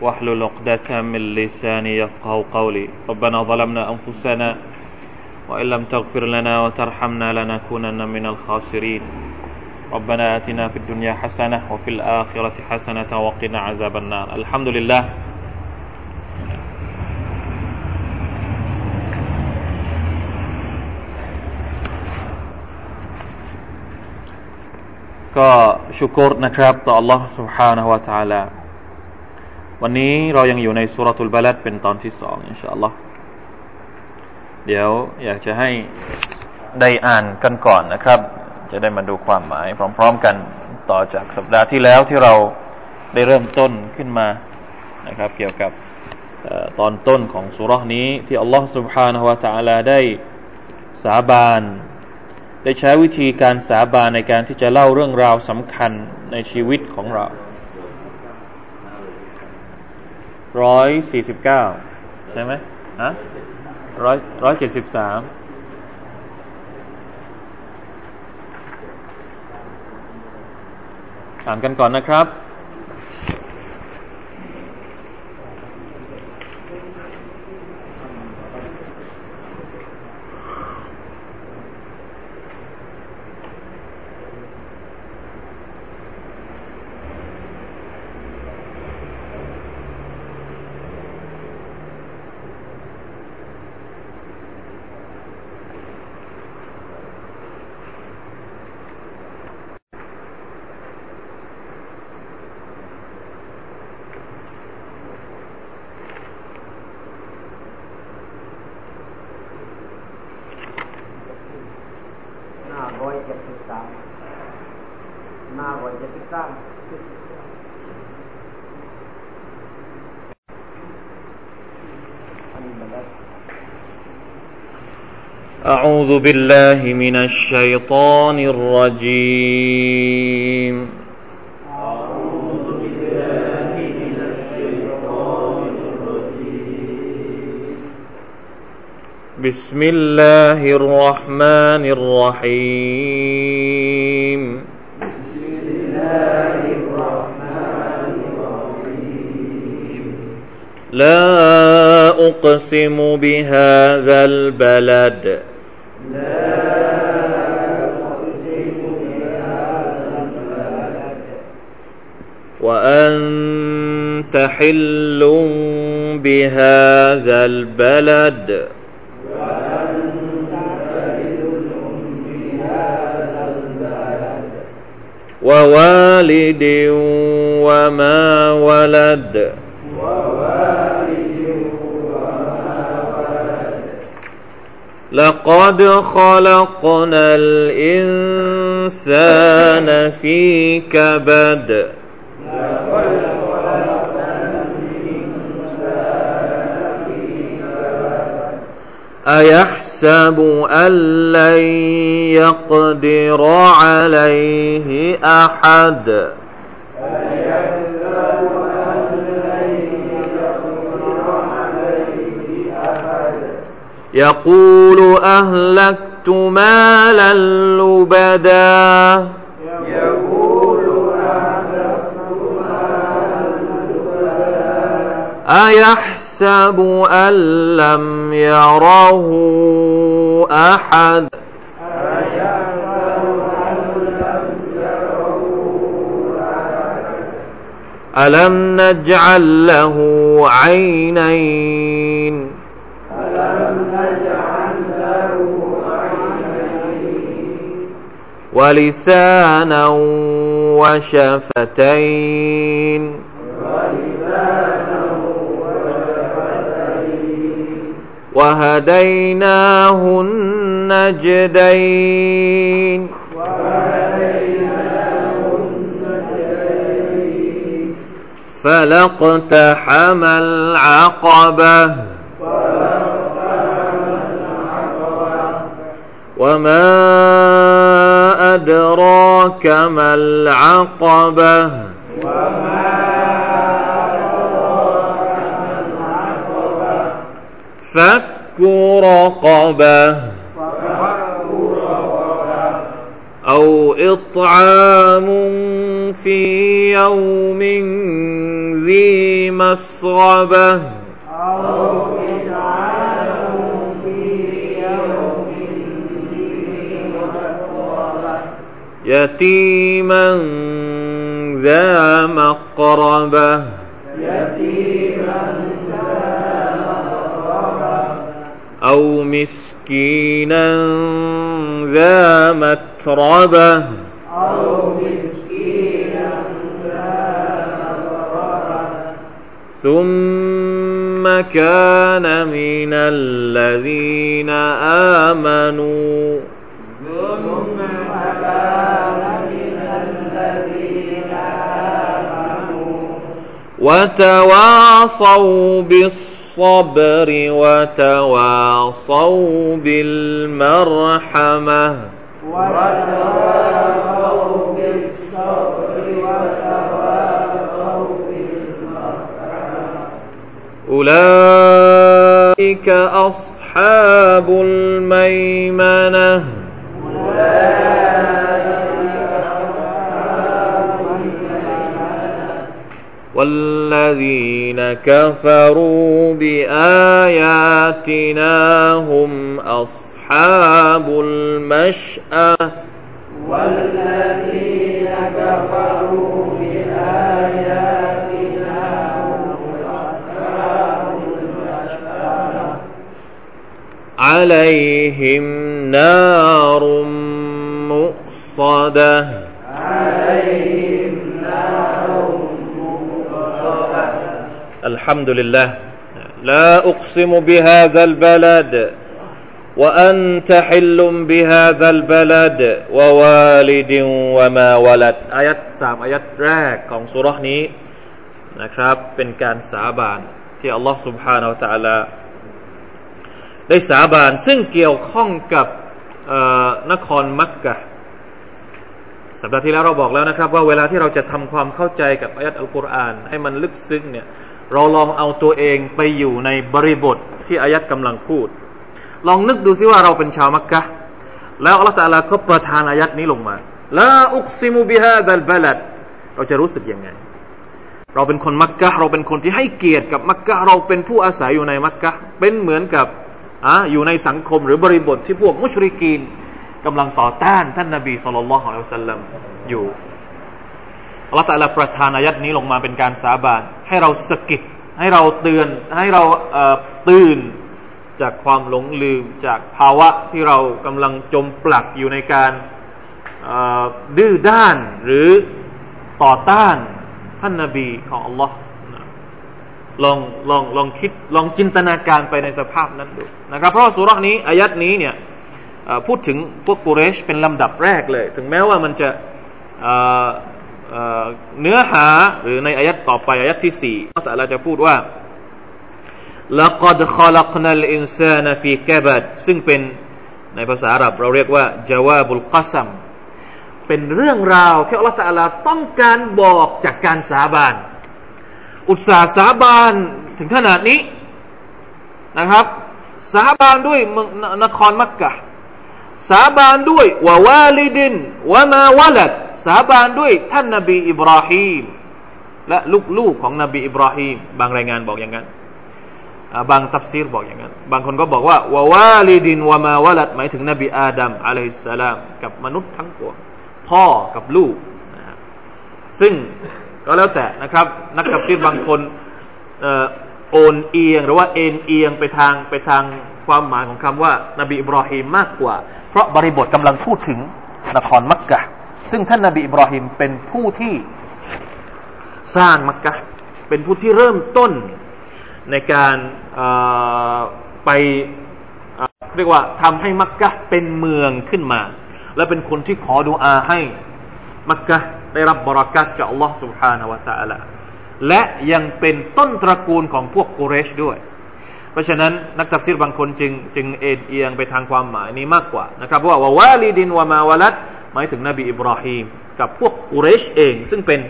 واحلل عقدة من لساني يفقه قولي. ربنا ظلمنا أنفسنا وإن لم تغفر لنا وترحمنا لنكونن من الخاسرين. ربنا آتنا في الدنيا حسنة وفي الآخرة حسنة وقنا عذاب النار. الحمد لله. شكر Allah الله سبحانه وتعالى. วันนี้เรายังอยู่ในสุรทูลบาลัดเป็นตอนที่สองอินชาอัลลอฮ์เดี๋ยวอยากจะให้ได้อ่านกันก่อนนะครับ จะได้มาดูความหมาย พร้อมๆกันต่อจากสัปดาห์ที่แล้วที่เราได้เริ่มต้นขึ้นมานะครับ เกี่ยวกับตอนต้นของสุรนี้ที่อัลลอฮ์ سبحانه และ تعالى ได้สาบานได้ใช้วิธีการสาบานในการที่จะเล่าเรื่องราวสำคัญในชีวิตของเรา ร้อยสี่สิบเก้าใช่ไหมฮะร้อยร้อยเจ็ดสิบสามอ่านกันก่อนนะครับ بالله من الشيطان الرجيم أعوذ بالله من الشيطان الرجيم. بسم الله الرحمن الرحيم بسم الله الرحمن الرحيم. لا أقسم بهذا البلد. وأنت حل بهذا البلد. ووالد وما ولد. لقد خلقنا الإنسان في كبد. أيحسب أن لن يقدر عليه أحد؟ يقول أهلكت مالا لبدا. يقول أهلكت مالا لبدا أيحسب أن لم يره أحد؟ ألم نجعل له عينين؟ ولسانا وشفتين. وهديناه النجدين فلاقتحم العقبة. وما أدراك ما العقبة؟ وما أدراك ما العقبة فك رقبة. أو إطعام في يوم ذي مسغبة. أو يتيما ذا مقربة يتيما أو مسكينا ذا متربة أو مسكينا ذا متربة ثم كان من الذين آمنوا وتواصوا بالصبر وتواصوا بالمرحمة. وتواصوا بالصبر وتواصوا بالمرحمة أولئك أصحاب الميمنة. والذين كفروا بآياتنا هم أصحاب المشأة. والذين كفروا بآياتنا هم أصحاب المشأة. عليهم نار مؤصدة. عليهم الحمد لله لا أقسم بهذا البلد وأنت حل بهذا البلد ووالد وما ولد อายัดสามอายัดแรกของสุรษนี้นะครับเป็นการสาบานที่อัลลอฮ์ سبحانه และ تعالى ได้สาบานซึ่งเกี่ยวข้องกับนครมักกะสัปดาห์ที่แล้วเราบอกแล้วนะครับ ว่าเวลาที่เราจะทำความเข้าใจกับอายัดอัลกุรอานให้มันลึกซึ้งเนี่ย เราลองเอาตัวเองไปอยู่ในบริบทที่อายัดกำลังพูด ลองนึกดูซิว่าเราเป็นชาวมักกะแล้วอัลลอฮฺตาลาก็ประทานอายัดนี้ลงมาลาอุกซิมุบิฮาดัลบลัดเราจะรู้สึกยังไง เราเป็นคนมักกะเราเป็นคนที่ให้เกียรติกับมักกะเราเป็นผู้อาศัยอยู่ในมักกะเป็นเหมือนกับอะอยู่ในสังคมหรือบริบทที่พวกมุชริกีนกำลังต่อต้านท่านนบีสุลต่านละฮ์อัลลอฮฺสัลลัมอยู่ อัลลอฮฺตะลาประทานอายัดนี้ลงมาเป็นการสาบานให้เราสกิดให้เราเตือนให้เราตื่นจากความหลงลืมจากภาวะที่เรากำลังจมปลักอยู่ในการดื้อด้านหรือต่อต้านท่านนาบีของอัลลอฮ์ลองลองลองคิดลองจินตนาการไปในสภาพนั้นดูนะครับ เพราะสุรานี้อายัดนี้เนี่ยพูดถึงพวกกุเรชเป็นลำดับแรกเลย ถึงแม้ว่ามันจะ เนื้อหาหรือในอายัดต่อไปอายัดที่สี่อัลลอฮฺจะพูดว่า لقد خلقنا الإنسان في كبد ซึ่งเป็นในภาษาอาหรับเราเรียกว่าจาวาบุลกัสัมเป็นเรื่องราวที่อัลลอฮฺตาลาต้องการบอกจากการสาบาน อุตสาสาบานถึงขนาดนี้นะครับ สาบานด้วยนครมักกะสาบานด้วยวาวาลิดินวามาวาลัด สาบานด้วยท่านนบีอิบราฮิมและลูกๆของนบีอิบราฮิมบางรายงานบอกอย่างนั้น บางตัฟซีรบอกอย่างนั้น บางคนก็บอกว่าวาวาลิดินวามาวลัดหมายถึงนบีอาดัมอะลัยฮิสสลามกับมนุษย์ทั้งปวงพ่อกับลูกนะซึ่งก็แล้วแต่นะครับ นักตัฟซีรบางคนโอนเอียงหรือว่าเอ็นเอียงไปทางไปทางความหมายของคำว่า นบีอิบราฮิมมากกว่า เพราะบริบทกำลังพูดถึงนครมักกะ ซึ่งท่านนาบีอิบราฮิมเป็นผู้ที่สร้างมักกะเป็นผู้ที่เริ่มต้นในการไปเรียกว่าทำให้มักกะเป็นเมืองขึ้นมา และเป็นคนที่ขอดูอาให้มักกะได้รับบรารักัตจากอัลลอฮ์ سبحانه และ تعالى และยังเป็นต้นตระกูลของพวกกุเรชด้วย เพราะฉะนั้นนักตัฟซีรบางคนจึงจึงเอ็นเอียงไปทางความหมายนี้มากกว่านะครับว่าวาวาลีดินวามาวลัด หมายถึงนบีอิบราฮิมกับพวกกุเรชเอง ซึ่งเป็น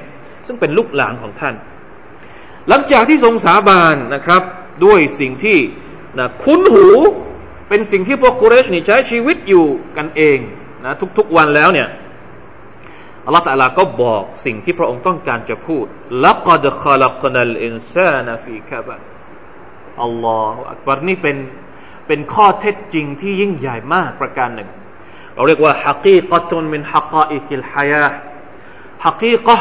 ซึ่งเป็นลูกหลานของท่าน หลังจากที่ทรงสาบานนะครับ ด้วยสิ่งที่นะคุ้นหูเป็นสิ่งที่พวกกุเรชนี่ใช้ชีวิตอยู่กันเองนะทุกๆวันแล้วเนี่ยอัลลอฮฺตะลาก็บอกสิ่งที่พระองค์ต้องการจะพูดلقد خلقنا الإنسان في كبد الله أكبر นี่เป็นเป็นข้อเท็จจริงที่ยิ่งใหญ่มากประการหนึ่ง เราเรียกว่าحقيقة من حقائق الحياة حقيقة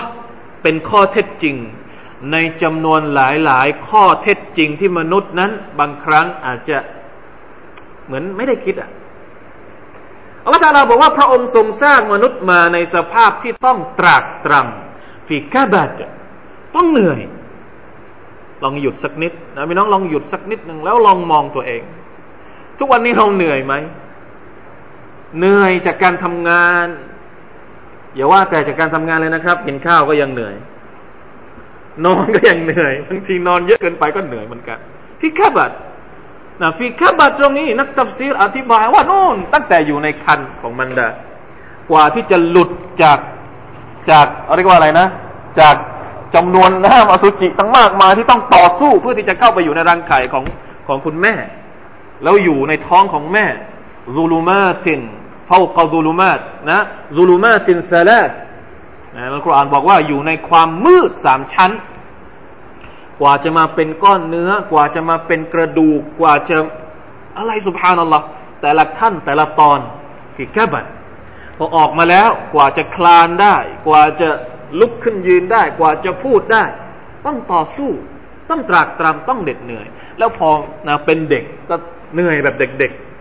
เป็นข้อเท็จจริง ในจำนวนหลายๆ ข้อเท็จจริงที่มนุษย์นั้น บางครั้งอาจจะเหมือนไม่ได้คิดอะอัลลอฮฺตาลาบอกว่าพระองค์ทรงสร้างมนุษย์มาในสภาพที่ต้องตรากตรำฟีกาบัดต้องเหนื่อย ลองหยุดสักนิดนะพี่น้องลองหยุดสักนิดหนึ่งแล้วลองมองตัวเอง ทุกวันนี้เราเหนื่อยไหม เหนื่อยจากการทำงานอย่าว่าแต่จากการทำงานเลยนะครับกินข้าวก็ยังเหนื่อย นอนก็ยังเหนื่อยบางทีนอนเยอะเกินไปก็เหนื่อยเหมือนกันที่แค่บัดนะฟีคาบัตตรงนี้ นักตัฟซีรอธิบายว่านู่นตั้งแต่อยู่ในคันของมันดากว่าที่จะหลุดจากจากเรียกว่าอะไรนะ จากจำนวนน้ำอสุจิตั้งมากมายที่ต้องต่อสู้เพื่อที่จะเข้าไปอยู่ในรังไข่ของของคุณแม่ แล้วอยู่ในท้องของแม่ซูลูมาติน เท่ากับซูลูมาตนะซูลูมาตินซาลาสนะอัลกุรอานบอกว่าอยู่ในความมืดสามชั้น กว่าจะมาเป็นก้อนเนื้อ กว่าจะมาเป็นกระดูก กว่าจะอะไรสุภานัลลอฮ์แต่ละขั้นแต่ละตอนที่แค่บัดพอออกมาแล้วกว่าจะคลานได้ กว่าจะลุกขึ้นยืนได้ กว่าจะพูดได้ ต้องต่อสู้ ต้องตรากตรำต้องเด็ดเหนื่อย แล้วพอนะเป็นเด็กก็เหนื่อยแบบเด็ก ๆ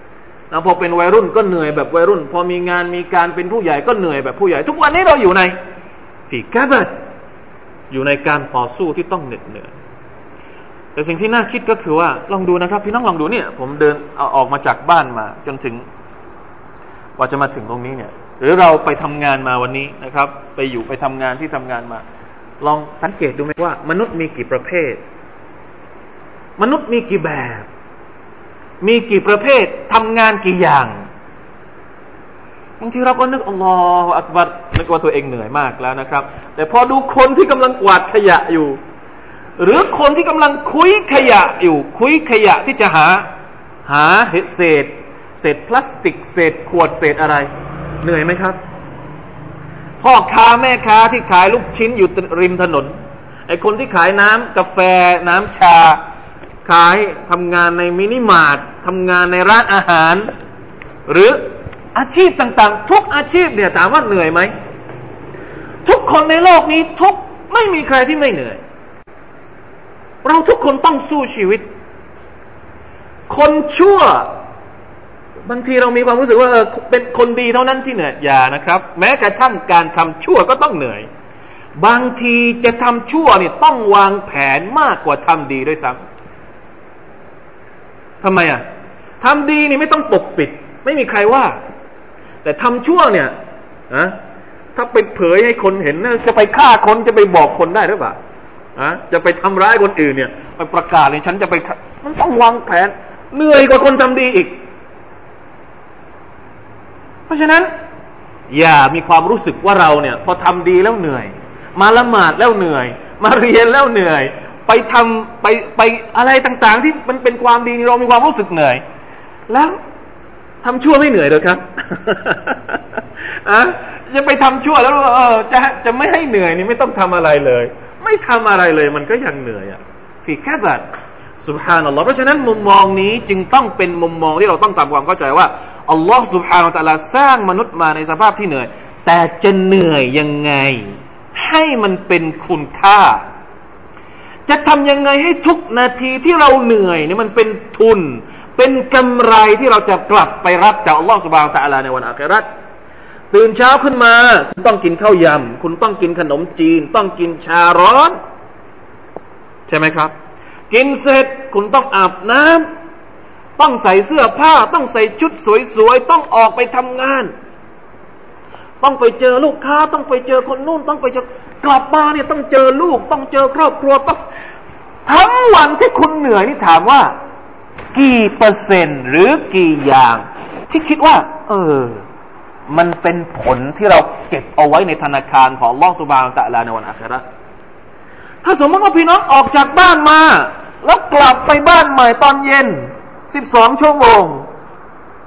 นะพอเป็นวัยรุ่นก็เหนื่อยแบบวัยรุ่น พอมีงานมีการเป็นผู้ใหญ่ก็เหนื่อยแบบผู้ใหญ่ ทุกวันนี้เราอยู่ในฝีแกบัดอยู่ในการต่อสู้ที่ต้องเหน็ดเหนื่อยแต่สิ่งที่น่าคิดก็คือว่าลองดูนะครับ พี่น้องลองดูเนี่ย ผมเดินเอาออกมาจากบ้านมา จนถึงกว่าจะมาถึงตรงนี้เนี่ย หรือเราไปทำงานมาวันนี้นะครับ ไปอยู่ไปทำงานที่ทำงานมา ลองสังเกตดูไหมว่า มนุษย์มีกี่ประเภท มนุษย์มีกี่แบบ มีกี่ประเภททำงานกี่อย่างบางทีเราก็นึกอัลลอฮฺอักบัรนึกว่าตัวเองเหนื่อยมากแล้วนะครับ แต่พอดูคนที่กำลังกวาดขยะอยู่ หรือคนที่กำลังคุยขยะอยู่ คุยขยะที่จะหา หาเศษ เศษพลาสติก เศษขวดเศษอะไร เหนื่อยไหมครับพ่อค้าแม่ค้าที่ขายลูกชิ้นอยู่ริมถนนไอคนที่ขายน้ำกาแฟน้ำชา ขายทำงานในมินิมาร์ททำงานในร้านอาหาร หรืออาชีพต่างๆ ทุกอาชีพเนี่ยถามว่าเหนื่อยไหม ทุกคนในโลกนี้ทุกไม่มีใครที่ไม่เหนื่อย เราทุกคนต้องสู้ชีวิต คนชั่วบางทีเรามีความรู้สึกว่าเออเป็นคนดีเท่านั้นที่เหนื่อยอย่านะครับ แม้กระทั่งการทำชั่วก็ต้องเหนื่อย บางทีจะทำชั่วเนี่ยต้องวางแผนมากกว่าทำดีด้วยซ้ำ ทำไมอะทำดีนี่ไม่ต้องปกปิด ไม่มีใครว่า แต่ทำชั่วเนี่ยนะถ้าไปเผยให้คนเห็นจะไปฆ่าคนจะไปบอกคนได้หรือเปล่าอะจะไปทำร้ายคนอื่นเนี่ยไปประกาศเลยฉันจะไปมันต้องวางแผนเหนื่อยกว่าคนทำดีอีก เพราะฉะนั้น อย่ามีความรู้สึกว่าเราเนี่ย พอทำดีแล้วเหนื่อย มาละหมาดแล้วเหนื่อย มาเรียนแล้วเหนื่อย ไปทำไปไปอะไรต่างๆ ที่มันเป็นความดีเรามีความรู้สึกเหนื่อย แล้วทำชั่วไม่เหนื่อยเลยครับอะจะไปทำชั่วแล้วเออจะจะไม่ให้เหนื่อยนี่ไม่ต้องทำอะไรเลย ไม่ทำอะไรเลยมันก็ยังเหนื่อยอะฟีแค่แบบสุบฮานัลลอฮ์เพราะฉะนั้นมุมมองนี้จึงต้องเป็นมุมมองที่เราต้องทำความเข้าใจว่าอัลลอฮ์สุบฮานาอัลลอฮ์สร้างมนุษย์มาในสภาพที่เหนื่อย แต่จะเหนื่อยยังไง ให้มันเป็นคุณค่า จะทำยังไงให้ทุกนาทีที่เราเหนื่อยนี่มันเป็นทุน เป็นกำไรที่เราจะกลับไปรับจากอัลลอฮ์สุบฮานาอัลลอฮ์ในวันอาคราตตื่นเช้าขึ้นมา คุณต้องกินข้าวยำ คุณต้องกินขนมจีน ต้องกินชาร้อน ใช่ไหมครับ กินเสร็จคุณต้องอาบน้ำต้องใส่เสื้อผ้า ต้องใส่ชุดสวยๆ ต้องออกไปทำงาน ต้องไปเจอลูกค้า ต้องไปเจอคนนู่น ต้องไปเจอ กลับมาเนี่ยต้องเจอลูก ต้องเจอครอบครัวต้องทั้งวันที่คุณเหนื่อยนี่ถามว่า กี่เปอร์เซ็นต์หรือกี่อย่าง ที่คิดว่า เออ มันเป็นผลที่เราเก็บเอาไว้ในธนาคารของลอสุบานตะลาในวันอาคราถ้าสมมติว่าพี่น้องออกจากบ้านมา แล้วกลับไปบ้านใหม่ตอนเย็นสิบสองชั่วโมง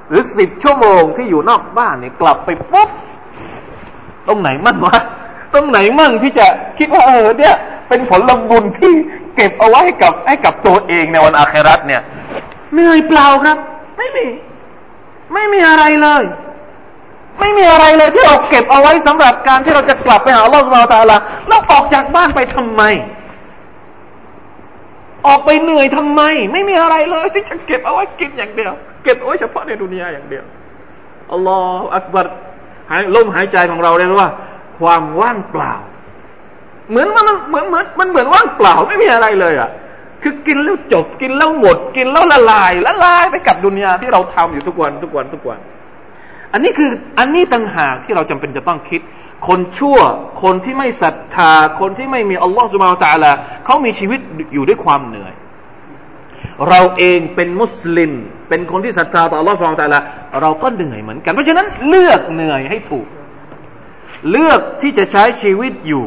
หรือสิบชั่วโมงที่อยู่นอกบ้านเนี่ยกลับไปปุ๊บตรงไหนมั่งวะ ตรงไหนมั่งที่จะคิดว่าเออเนี่ยเป็นผลบุญที่เก็บเอาไว้ให้กับให้กับตัวเองในวันอาคราเนี่ยเหนื่อยเปล่าครับ ไม่มี ไม่มีอะไรเลย ไม่มีอะไรเลยที่เราเก็บเอาไว้สำหรับการที่เราจะกลับไปหาลอสุบไบร์ตาลาแล้วออกจากบ้านไปทำไม ออกไปเหนื่อยทำไม ไม่มีอะไรเลยที่จะเก็บเอาไว้กินอย่างเดียว เก็บเอาไว้เฉพาะในดุนยาอย่างเดียวอัลลอฮฺอักบัรหายลมหายใจของเราเรียกว่า ความว่างเปล่า เหมือนมันเหมือนเหมือนมันเหมือนว่างเปล่าไม่มีอะไรเลยอะ คือกินแล้วจบกินแล้วหมด กินแล้วละลายละลายไปกับดุนยาที่เราทำอยู่ทุกวันทุกวันทุกวัน อันนี้คืออันนี้ต่างหากที่เราจำเป็นจะต้องคิด คนชั่ว คนที่ไม่ศรัทธา คนที่ไม่มีอัลลอฮฺสุบานตะลาเขามีชีวิตอยู่ด้วยความเหนื่อยเราเองเป็นมุสลิม เป็นคนที่ศรัทธาต่ออัลลอฮฺสุบานตะลาเราก็เหนื่อยเหมือนกัน เพราะฉะนั้นเลือกเหนื่อยให้ถูก เลือกที่จะใช้ชีวิตอยู่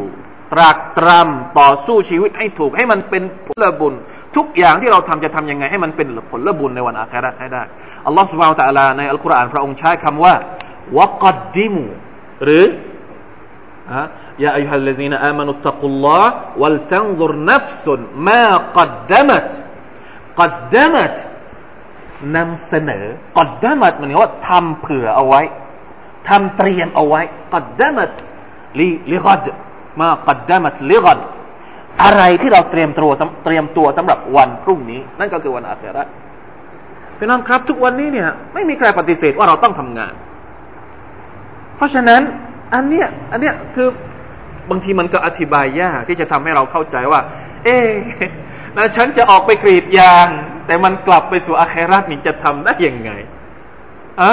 ตรากตรำต่อสู้ชีวิตให้ถูกให้มันเป็นผลบุญ ทุกอย่างที่เราทำจะทํำยังไง ให้มันเป็นผลบุญในวันอาคราให้ได้อัลลอฮฺสุบฮานตะลาในอัลกุรอานพระองค์ใช้คำว่าวกัดดิมูหรือฮะยาอัยฮัลลซีนอามานุตตะกุลลอฮ์วัลตันซุรนัฟซุนมากัดดมัตกัดดมัตนำเสนอกัดดมัตมันว่าทำเผื่อเอาไว้ ทำเตรียมเอาไว้قدمت لغد ما قدمت لغد อะไรที่เราเตรียมตัวเตรียมตัวสำหรับวันพรุ่งนี้ นั่นก็คือวันอาคราพี่น้องครับ ทุกวันนี้เนี่ยไม่มีใครปฏิเสธว่าเราต้องทำงาน เพราะฉะนั้นอันเนี้ยอันเนี้ยคือบางทีมันก็อธิบายยากที่จะทำให้เราเข้าใจว่า เอ๊นะฉันจะออกไปกรีดยาง แต่มันกลับไปสู่อาครานี่จะทำได้ยังไงอะ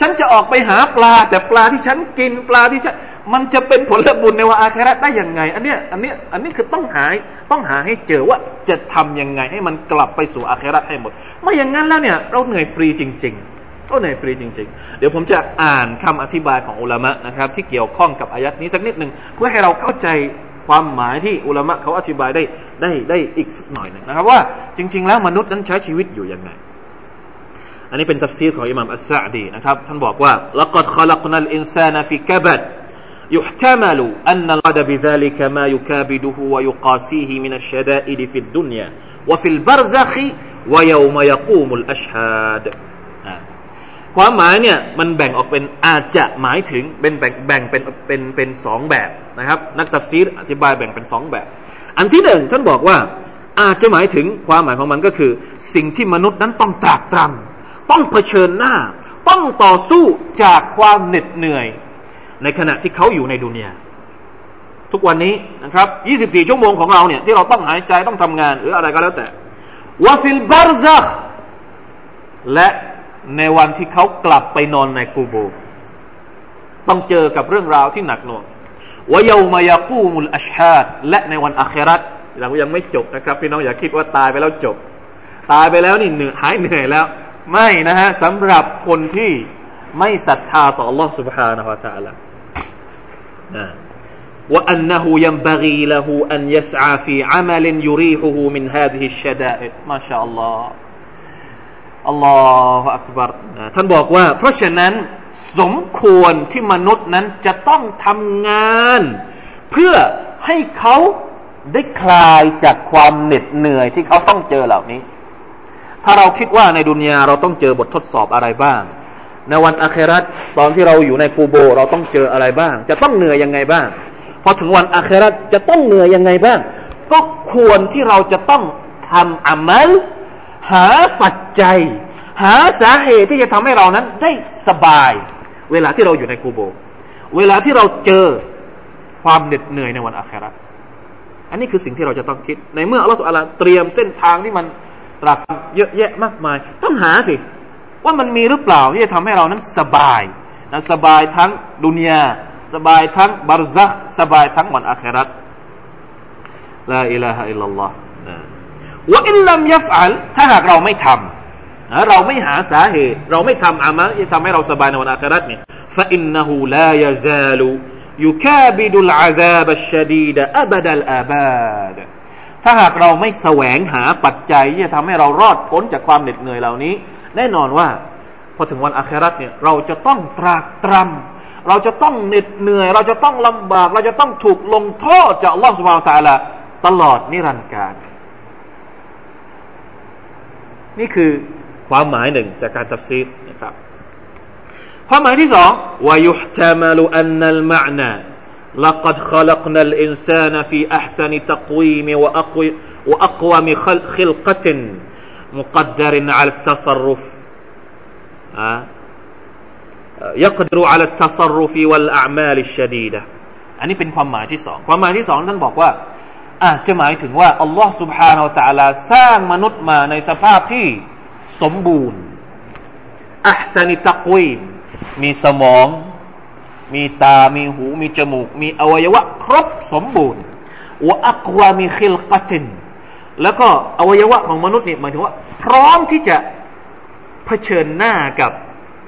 ฉันจะออกไปหาปลา แต่ปลาที่ฉันกินปลาที่ฉันมันจะเป็นผลบุญในวันอาคราได้ยังไง อันเนี้ยอันเนี้ยอันนี้คือต้องหาต้องหาให้เจอว่าจะทํำยังไง ให้มันกลับไปสู่อาคราให้หมดไม่อย่างนั้นแล้วเนี่ย เราเหนื่อยฟรีจริงๆเราเหนื่อยฟรีจริงๆ เดี๋ยวผมจะอ่านคำอธิบายของอุลามะนะครับ ที่เกี่ยวข้องกับอายัดนี้สักนิดหนึ่งเพื่อให้เราเข้าใจความหมายที่อุลามะเขาอธิบายได้ได้ได้อีกสักหน่อยหนึ่งนะครับ ว่าจริง ๆ แล้วมนุษย์นั้นใช้ชีวิตอยู่ยังไง อันนี้เป็นทัฟซีรของอิหม่ามอัสซาดีนะครับท่านบอกว่า لقد خلقنا الإنسان في كبد يحتمل أن الغد بذلك ما يكابده ويقاسيه من الشدائد في الدنيا وفي البرزخ ويوم يقوم الأشهاد ความหมายเนี่ยมันแบ่งออกเป็นอาจจะหมายถึงเป็นแบ่งแบ่งเป็นเป็นเป็นสองแบบนะครับนักตัฟซีรอธิบายแบ่งเป็นสองแบบ อันที่หนึ่งท่านบอกว่าอาจจะหมายถึงความหมายของมันก็คือ สิ่งที่มนุษย์นั้นต้องตรากตรำ ต้องเผชิญหน้า ต้องต่อสู้จากความเหน็ดเหนื่อย ในขณะที่เขาอยู่ในดุนยาทุกวันนี้นะครับ 24 ชั่วโมงของเราเนี่ยที่เราต้องหายใจต้องทำงานหรืออะไรก็แล้วแต่วาฟิลบารซักและในวันที่เขากลับไปนอนในกูโบ ต้องเจอกับเรื่องราวที่หนักหน่วงวายามายากูมุลอัชฮาดและในวันอัคราตเรายังไม่จบนะครับ พี่น้องอย่าคิดว่าตายไปแล้วจบ ตายไปแล้วนี่เหนื่อยหายเหนื่อยแล้ว ไม่นะฮะสำหรับคนที่ไม่ศรัทธาต่อ Allah سبحانه และ تعالى وأنه ينبغي له أن يسعى في عمل يريحه من هذه الشدائد ما شاء الله อัลลอฮฺอักบารท่านบอกว่า เพราะฉะนั้นสมควรที่มนุษย์นั้นจะต้องทำงาน เพื่อให้เขาได้คลายจากความเหน็ดเหนื่อยที่เขาต้องเจอเหล่านี้ ถ้าเราคิดว่าในดุนยาเราต้องเจอบททดสอบอะไรบ้าง ในวันอาคราตตอนที่เราอยู่ในกูโบ เราต้องเจออะไรบ้าง จะต้องเหนื่อยยังไงบ้างพอถึงวันอาคราตจะต้องเหนื่อยยังไงบ้าง ก็ควรที่เราจะต้องทำอามัลหาปัจจัย หาสาเหตุที่จะทำให้เรานั้นได้สบาย เวลาที่เราอยู่ในกูโบ เวลาที่เราเจอความเหน็ดเหนื่อยในวันอาคราตอันนี้คือสิ่งที่เราจะต้องคิด ในเมื่ออัลลอฮฺเตรียมเส้นทางที่มัน ตรัสเยอะแยะมากมาย ต้องหาสิ ว่ามันมีหรือเปล่าที่จะทำให้เรานั้นสบายนะสบายทั้งดุนยาสบายทั้งบารซักสบายทั้งวันอาคราต لا إله إلا الله وإن لم يفعل ถ้าหากเราไม่ทำเราไม่หาสาเหตุ เราไม่ทำอามัลที่ทำให้เราสบายในวันอาคราตเนี่ยفإنه ถ้าหากเราไม่แสวงหาปัจจัยที่จะทำให้เรารอดพ้นจากความเหน็ดเหนื่อยเหล่านี้ แน่นอนว่าพอถึงวันอาคราตเนี่ยเราจะต้องตรากตรำเราจะต้องเหน็ดเหนื่อย เราจะต้องลำบาก เราจะต้องถูกลงโทษจากลอสุบานตะลาตลอดนิรันดร์การนี่คือความหมายหนึ่งจากการตัฟซีรนะครับความหมายที่สองวายุหตมลุอันนัลมานา لقد خلقنا الإنسان في أحسن تقويم وأقوى وأقوم خلقة مقدر على التصرف يقدر على التصرف والأعمال الشديدة อันนี้เป็นความหมายที่สองความหมายที่สองท่านบอกว่าอาจจะหมายถึงว่าอัลลอฮ์ سبحانه และ تعالى สร้างมนุษย์มาในสภาพที่สมบูรณ์อัพสันิตักวีมมีสมอง มีตา มีหู มีจมูก มีอวัยวะ ครบสมบูรณ์วะอักวามีคิลกตินแล้วก็อวัยวะของมนุษย์นี่หมายถึงว่า พร้อมที่จะเผชิญหน้ากับ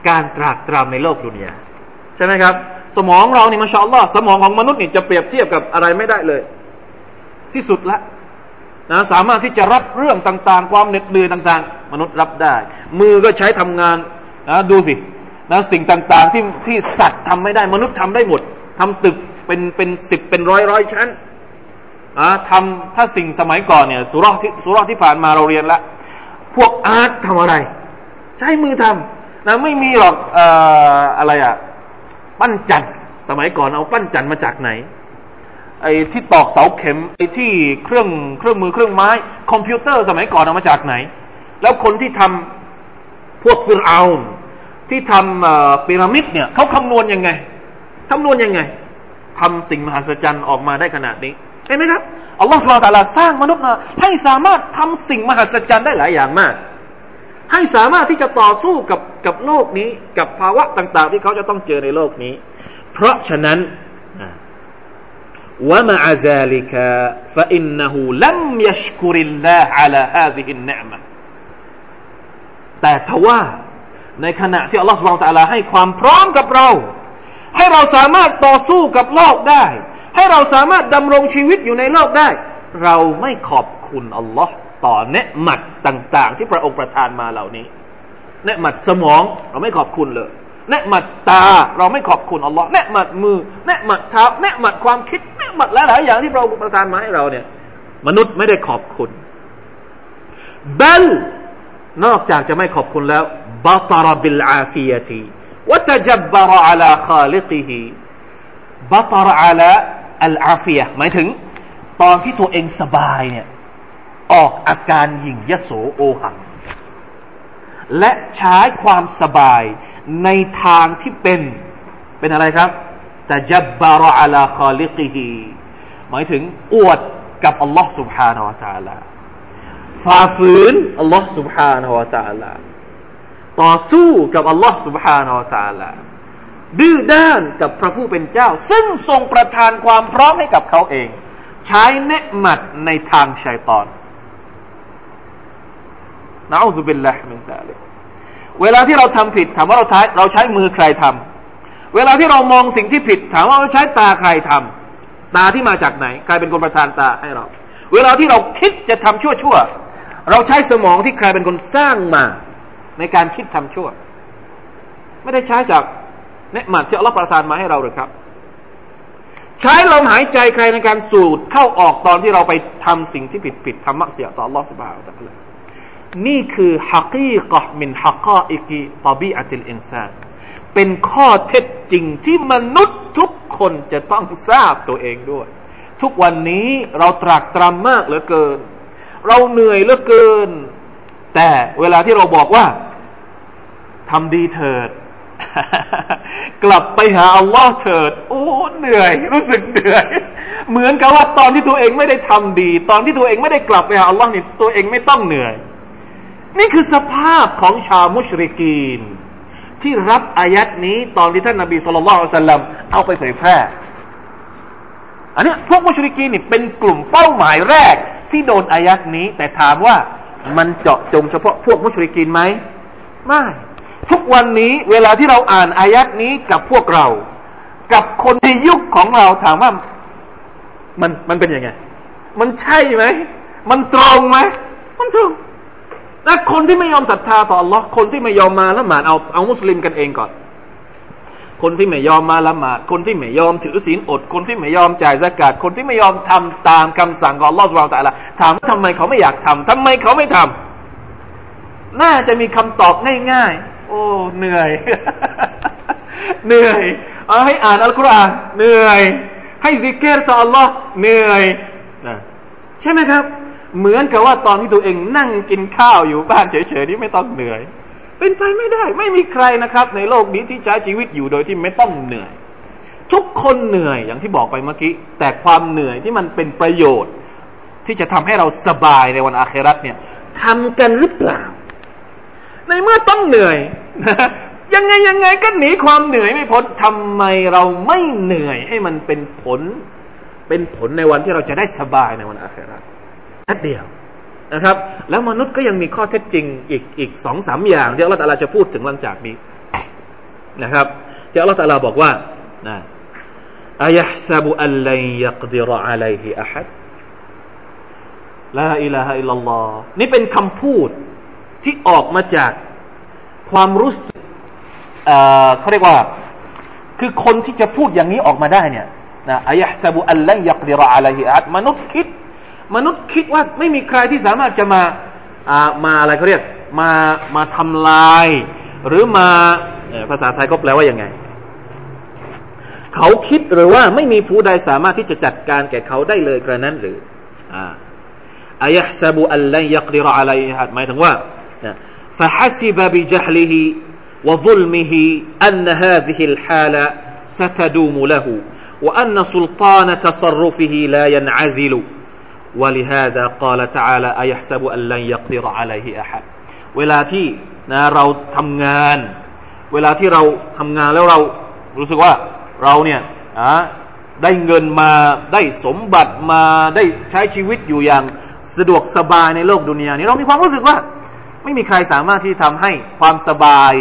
การตรากตรำในโลกดุนยาใช่ไหมครับ สมองเรานี่มาชาอัลลอฮ์สมองของมนุษย์นี่จะเปรียบเทียบกับอะไรไม่ได้เลย ที่สุดละนะสามารถที่จะรับเรื่องต่าง ๆ ความเหน็ดเหนื่อยต่าง ๆ มนุษย์รับได้ มือก็ใช้ทำงานนะดูสิ นะสิ่งต่าง ๆ ที่ที่สัตว์ทำไม่ได้ มนุษย์ทำได้หมดทำตึกเป็นเป็นสิบเป็นร้อยร้อยชั้นนะทำถ้าสิ่งสมัยก่อนเนี่ยสุรที่สุรที่ผ่านมาเราเรียนละ พวกอาร์ตทำอะไร ใช้มือทำนะไม่มีหรอกออะไรอะปั้นจันสมัยก่อนเอาปั้นจันมาจากไหนไอ้ที่ตอกเสาเข็มไอ้ที่เครื่องเครื่องมือเครื่องไม้ คอมพิวเตอร์สมัยก่อนเอามาจากไหน แล้วคนที่ทำพวกฟิรเอา ที่ทำปิรามิดเนี่ยเขาคำนวณยังไงคำนวณยังไงทำสิ่งมหัศจรรย์ออกมาได้ขนาดนี้เห็นไหมครับอัลลอฮฺสุลตาลาสร้างมนุษย์มาให้สามารถทำสิ่งมหัศจรรย์ได้หลายอย่างมาก ให้สามารถที่จะต่อสู้กับกับโลกนี้ กับภาวะต่าง ๆ ที่เขาจะต้องเจอในโลกนี้ เพราะฉะนั้นว่ามะอาซาลิกะฟะอินนหูลัมยัชกุริลลาฮะลาฮาซิฮินแต่ทว่า ในขณะที่อัลลอฮฺสุบานตะลาให้ความพร้อมกับเรา ให้เราสามารถต่อสู้กับโลกได้ ให้เราสามารถดำรงชีวิตอยู่ในโลกได้ เราไม่ขอบคุณอัลลอฮ์ต่อเนืหมัดต่าง ๆ ที่พระองค์ประทานมาเหล่านี้เนืหมัดสมองเราไม่ขอบคุณเลยเนืหมัดตาเราไม่ขอบคุณอัลลอฮ์เนืหมัดมือเนืหมัดเท้าเนืหมัดความคิดเนืหมัดหลายๆอย่างที่พระองค์ประทานมาให้เราเนี่ย มนุษย์ไม่ได้ขอบคุณเบลนอกจากจะไม่ขอบคุณแล้ว بطر بالعافية وتجبر على خالقه بطر على العافية หมายถึง ตอนที่ตัวเองสบายเนี่ยออกอาการหยิ่งยโสโอหัง และใช้ความสบายในทางที่เป็น เป็นอะไรครับแต่จับบารอลาคอลิกิฮีหมายถึงอวดกับอัลลอฮ์ سبحانه และ تعالى ฝ่าฝืนอัลลอฮ์ سبحانه และ تعالى ต่อสู้กับอัลลอฮ์ سبحانه และ تعالى ดื้อด้านกับพระผู้เป็นเจ้า ซึ่งทรงประทานความพร้อมให้กับเขาเอง ใช้เนืหมัดในทางชัยตอนนะอูซุบิลลาฮิมินซาลิกเวลาที่เราทำผิด ถามว่าเราใช้เราใช้มือใครทำ เวลาที่เรามองสิ่งที่ผิด ถามว่าเราใช้ตาใครทำ ตาที่มาจากไหน ใครเป็นคนประทานตาให้เรา เวลาที่เราคิดจะทำชั่วชั่วเราใช้สมองที่ใครเป็นคนสร้างมา ในการคิดทำชั่ว ไม่ได้ใช้จากเนืหมัดที่อัลลอฮฺประทานมาให้เราหรือครับ ใช้ลมหายใจใครในการสูดเข้าออกตอนที่เราไปทำสิ่งที่ผิดผิดทำมักเสียต่ออัลลอฮฺสุบฮานะตะลานี่คือฮักีกะมินฮักอิกิตบีอัติลอินซานเป็นข้อเท็จจริงที่มนุษย์ทุกคนจะต้องทราบตัวเองด้วย ทุกวันนี้เราตรากตรำมากเหลือเกิน เราเหนื่อยเหลือเกิน แต่เวลาที่เราบอกว่าทำดีเถิด กลับไปหาอัลลอฮ์เถิด โอ้เหนื่อย รู้สึกเหนื่อย เหมือนกับว่าตอนที่ตัวเองไม่ได้ทำดี ตอนที่ตัวเองไม่ได้กลับไปหาอัลลอฮ์นี่ตัวเองไม่ต้องเหนื่อย นี่คือสภาพของชาวมุชริกีน ที่รับอายัดนี้ตอนที่ท่านนบีสุลต่านสัลลัมเอาไปเผยแพร่อันนี้พวกมุชริกีนนี่เป็นกลุ่มเป้าหมายแรกที่โดนอายัดนี้ แต่ถามว่า มันเจาะจงเฉพาะพวกมุชริกินไหมไม่ทุกวันนี้เวลาที่เราอ่านอายัดนี้กับพวกเรา กับคนในยุคของเราถามว่ามันมันเป็นยังไง มันใช่ไหม มันตรงไหมมันตรงและคนที่ไม่ยอมศรัทธาต่อ Allah คนที่ไม่ยอมมาละหมาดเอาเอามุสลิมกันเองก่อน คนที่ไม่ยอมมาละหมาด คนที่ไม่ยอมถือศีลอด คนที่ไม่ยอมจ่ายสกาดคนที่ไม่ยอมทำตามคำสั่งของ Allah สุบไบร์ตะละถามว่าทำไมเขาไม่อยากทำทำไมเขาไม่ทำน่าจะมีคำตอบง่ายๆ โอ้เหนื่อย เหนื่อยเอาให้อ่านอัลกุรอานเหนื่อย ให้ซิกเกตต่อ Allah เหนื่อยใช่ไหมครับ เหมือนกับว่าตอนที่ตัวเองนั่งกินข้าวอยู่บ้านเฉยๆนี่ไม่ต้องเหนื่อย เป็นไปไม่ได้ ไม่มีใครนะครับ ในโลกนี้ที่ใช้ชีวิตอยู่โดยที่ไม่ต้องเหนื่อย ทุกคนเหนื่อยอย่างที่บอกไปเมื่อกี้ แต่ความเหนื่อยที่มันเป็นประโยชน์ ที่จะทำให้เราสบายในวันอาคราตเนี่ยทำกันหรือเปล่า ในเมื่อต้องเหนื่อยยังไงยังไงก็หนีความเหนื่อยไม่พ้นทำไมเราไม่เหนื่อยให้มันเป็นผล เป็นผลในวันที่เราจะได้สบายในวันอาคราตดเดียว นะครับ แล้วมนุษย์ก็ยังมีข้อเท็จจริงอีกอีกสองสามอย่างที่อัลลอฮฺตะลาจะพูดถึงหลังจากนี้นะครับที่อัลลอฮฺตะลาบอกว่านะอายะซับุอัลลัยยักดิรอะลัยฮิอะฮัดลาอิลาฮะอิลลัลลอฮ์นี่เป็นคำพูดที่ออกมาจากความรู้สึกเขาเรียกว่า คือคนที่จะพูดอย่างนี้ออกมาได้เนี่ยนะอายะซับุอัลลัยยักดิรอะลัยฮิอะฮัดมนุษย์คิด มนุษย์คิดว่าไม่มีใครที่สามารถจะมาามาอะไรเขาเรียกมามาทำลาย หรือมาภาษาไทยก็แปลว่ายังไง เขาคิดหรือว่าไม่มีผู้ใดสามารถที่จะจัดการแก่เขาได้เลยกระนั้นหรืออายะซาบุอัลลัยยักดิรอะลัยฮัดหมายถึงว่า فحسب بجهله وظلمه أن هذه الحالة ستدوم له وأن سلطان تصرفه لا ينعزل ولهذا قال تعالى أيحسب أن لن يقدر عليه أحد เวลาที่นะเราทำงาน เวลาที่เราทำงานแล้วเรารู้สึกว่าเราเนี่ยได้เงินมาได้สมบัติมาได้ใช้ชีวิตอยู่อย่างสะดวกสบายในโลกดุนยานี้เรามีความรู้สึกว่า ไม่มีใครสามารถที่ทำให้ความสบาย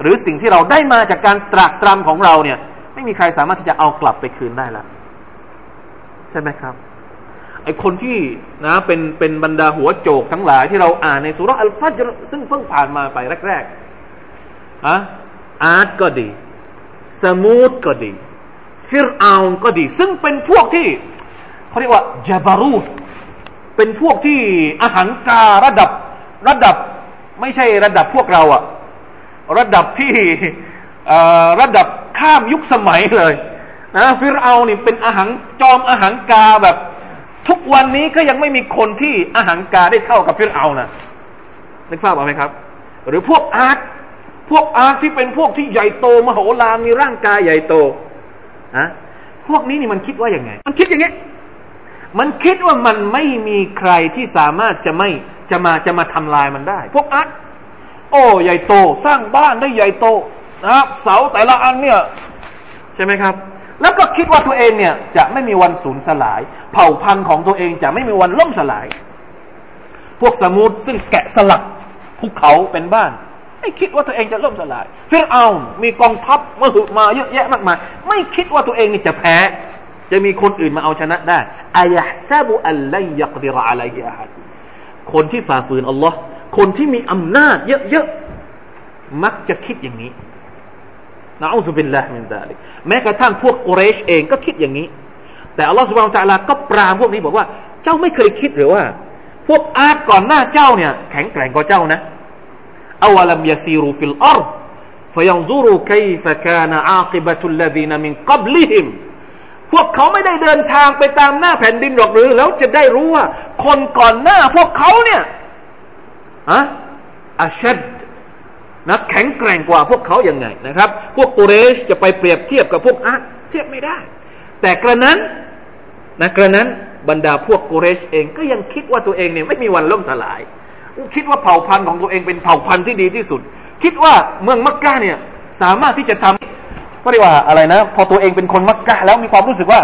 หรือสิ่งที่เราได้มาจากการตรากตรำของเราเนี่ย ไม่มีใครสามารถที่จะเอากลับไปคืนได้แล้วใช่ไหมครับไอ คนที่นะเป็นเป็นบรรดาหัวโจกทั้งหลายที่เราอ่านในสุรอัลฟัจรซึ่งเพิ่งผ่านมาไปแรกๆอะอาร์ตก็ดี สมูทก็ดี ฟิรอาลก็ดี ซึ่งเป็นพวกที่เขาเรียกว่าจาบารูดเป็นพวกที่อาหารการะดับระดับไม่ใช่ระดับพวกเราอะระดับที่ระดับข้ามยุคสมัยเลยนะฟิรเอานี่เป็นอาหารจอมอาหารกาแบบ ทุกวันนี้ก็ยังไม่มีคนที่อาหารกาได้เท่ากับฟิรเอานะนึกภาพออกไหมครับ หรือพวกอาร์ตพวกอาร์ตที่เป็นพวกที่ใหญ่โตมโหฬารมีร่างกายใหญ่โตนะพวกนี้นี่มันคิดว่าอย่างไง มันคิดอย่างนี้มันคิดว่ามันไม่มีใครที่สามารถจะไม่จะมาจะมาทำลายมันได้ พวกอาร์ตโอ้ใหญ่โต สร้างบ้านได้ใหญ่โตนะเสาแต่ละอันเนี่ย ใช่ไหมครับ แล้วก็คิดว่าตัวเองเนี่ยจะไม่มีวันสูญสลาย เผ่าพันธุ์ของตัวเองจะไม่มีวันล่มสลาย พวกสมุทรซึ่งแกะสลักภูเขาเป็นบ้าน ไม่คิดว่าตัวเองจะล่มสลาย ฟิรเอามีกองทัพมาหึมาเยอะแยะมากมาย ไม่คิดว่าตัวเองนี่จะแพ้ จะมีคนอื่นมาเอาชนะได้อายะซาบุอัลลัยยักดิรอะลัยฮิอะฮัดคนที่ฝ่าฝืนอัลลอฮ์คนที่มีอำนาจเยอะๆมักจะคิดอย่างนี้ نعوذ بالله من ذلك แม้กระทั่งพวกกุเรชเองก็คิดอย่างนี้ แต่อัลลอฮฺสุบานตะลาก็ปรามพวกนี้บอกว่า เจ้าไม่เคยคิดหรือว่า พวกอาก่อนหน้าเจ้าเนี่ย แข็งแกร่งกว่าเจ้านะأولم يسيروا في الأرض فينظروا كيف كان عاقبة الذين من قبلهم พวกเขาไม่ได้เดินทางไปตามหน้าแผ่นดินหรอกหรือ แล้วจะได้รู้ว่า คนก่อนหน้าพวกเขาเนี่ยอะอาชัด นะแข็งแกร่งกว่าพวกเขาอย่างไงนะครับ พวกกุเรชจะไปเปรียบเทียบกับพวกอาเทียบไม่ได้ แต่กระนั้นนะกระนั้นบรรดาพวกกุเรชเองก็ยังคิดว่าตัวเองเนี่ยไม่มีวันล่มสลาย คิดว่าเผ่าพันธุ์ของตัวเองเป็นเผ่าพันธุ์ที่ดีที่สุด คิดว่าเมืองมักกะเนี่ยสามารถที่จะทำก็เรียกว่าอะไรนะ พอตัวเองเป็นคนมักกะแล้วมีความรู้สึกว่า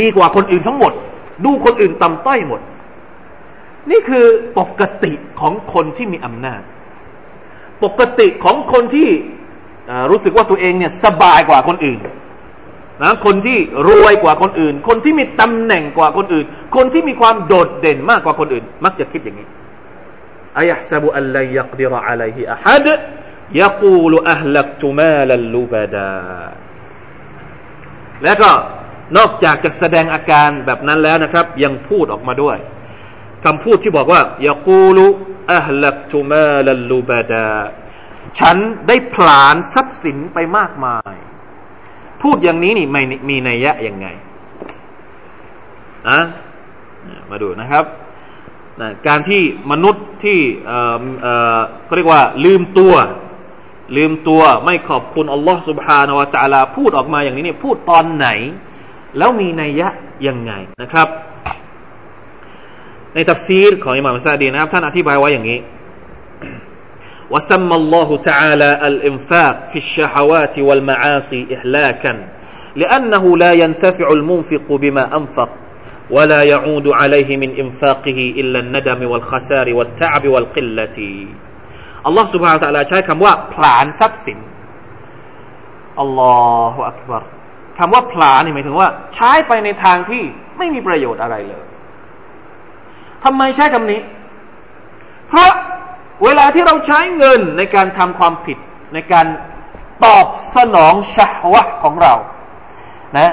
ดีกว่าคนอื่นทั้งหมด ดูคนอื่นต่ำต้อยหมด นี่คือปกติของคนที่มีอำนาจ ปกติของคนที่รู้สึกว่าตัวเองเนี่ยสบายกว่าคนอื่นนะคนที่รวยกว่าคนอื่น คนที่มีตำแหน่งกว่าคนอื่น คนที่มีความโดดเด่นมากกว่าคนอื่น มักจะคิดอย่างนี้อายะซาบุอัลลัยยักดิรอะลัยฮิอะฮัดยกูลอัลลักตุมาลัลลูบดาแล้วก็นอกจากจะแสดงอาการแบบนั้นแล้วนะครับ ยังพูดออกมาด้วย คำพูดที่บอกว่ายากูลุอัลลักตุมาลัลลูบดาฉันได้ผลาญทรัพย์สินไปมากมาย พูดอย่างนี้นี่ไม่มีนัยยะยังไงอะมาดูนะครับนะการที่มนุษย์ที่เขาเรียกว่า ลืมตัว ลืมตัวไม่ขอบคุณอัลลอฮ์ سبحانه และ تعالى พูดออกมาอย่างนี้เนี่ยพูดตอนไหน แล้วมีนัยยะยังไงนะครับ ในตัฟซีรของอิมามซาดีนะครับท่านอธิบายไว้อย่างนี้ وسمى الله تعالى الإنفاق في الشهوات والمعاصي إهلاكا لأنه لا ينتفع المنفق بما أنفق ولا يعود عليه من إنفاقه إلا الندم والخسار والتعب والقلة الله سبحانه وتعالى ใช้คำว่าผลาญทรัพย์สินอัลลอฮฺอักบารคำว่าผลาญนี่หมายถึงว่า ใช้ไปในทางที่ไม่มีประโยชน์อะไรเลย ทำไมใช้คำนี้ เพราะเวลาที่เราใช้เงินในการทำความผิดในการตอบสนองชะวะของเรา นะ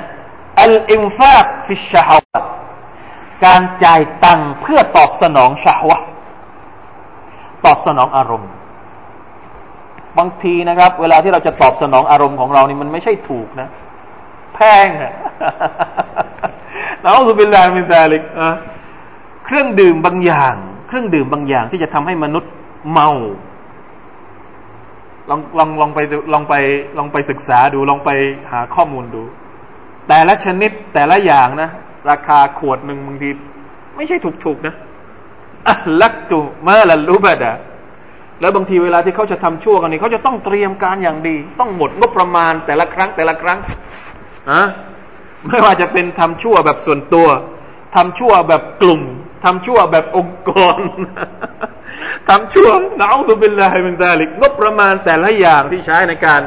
อัลอินฟากฟิชะฮวะการจ่ายตังเพื่อตอบสนองชะวะตอบสนองอารมณ์ บางทีนะครับ เวลาที่เราจะตอบสนองอารมณ์ของเรานี่มันไม่ใช่ถูกนะ แพงอะเราสุบิลลามินตาลิก เครื่องดื่มบางอย่าง เครื่องดื่มบางอย่างที่จะทำให้มนุษย์เมาลองลองลองไปลองไปลองไปศึกษาดูลองไปหาข้อมูลดู แต่ละชนิดแต่ละอย่างนะ ราคาขวดหนึ่งบางทีไม่ใช่ถูกๆนะ أهلكت مالا لبدا แล้วบางทีเวลาที่เขาจะทำชั่วกันนี่เขาจะต้องเตรียมการอย่างดี ต้องหมดงบประมาณแต่ละครั้งแต่ละครั้งอะไม่ว่าจะเป็นทำชั่วแบบส่วนตัวทำชั่วแบบกลุ่ม ทำชั่วแบบองค์กรทำชั่วนะอัลลอฮฺเป็นลาฮิมินซาลิกงบประมาณแต่ละอย่างที่ใช้ในการ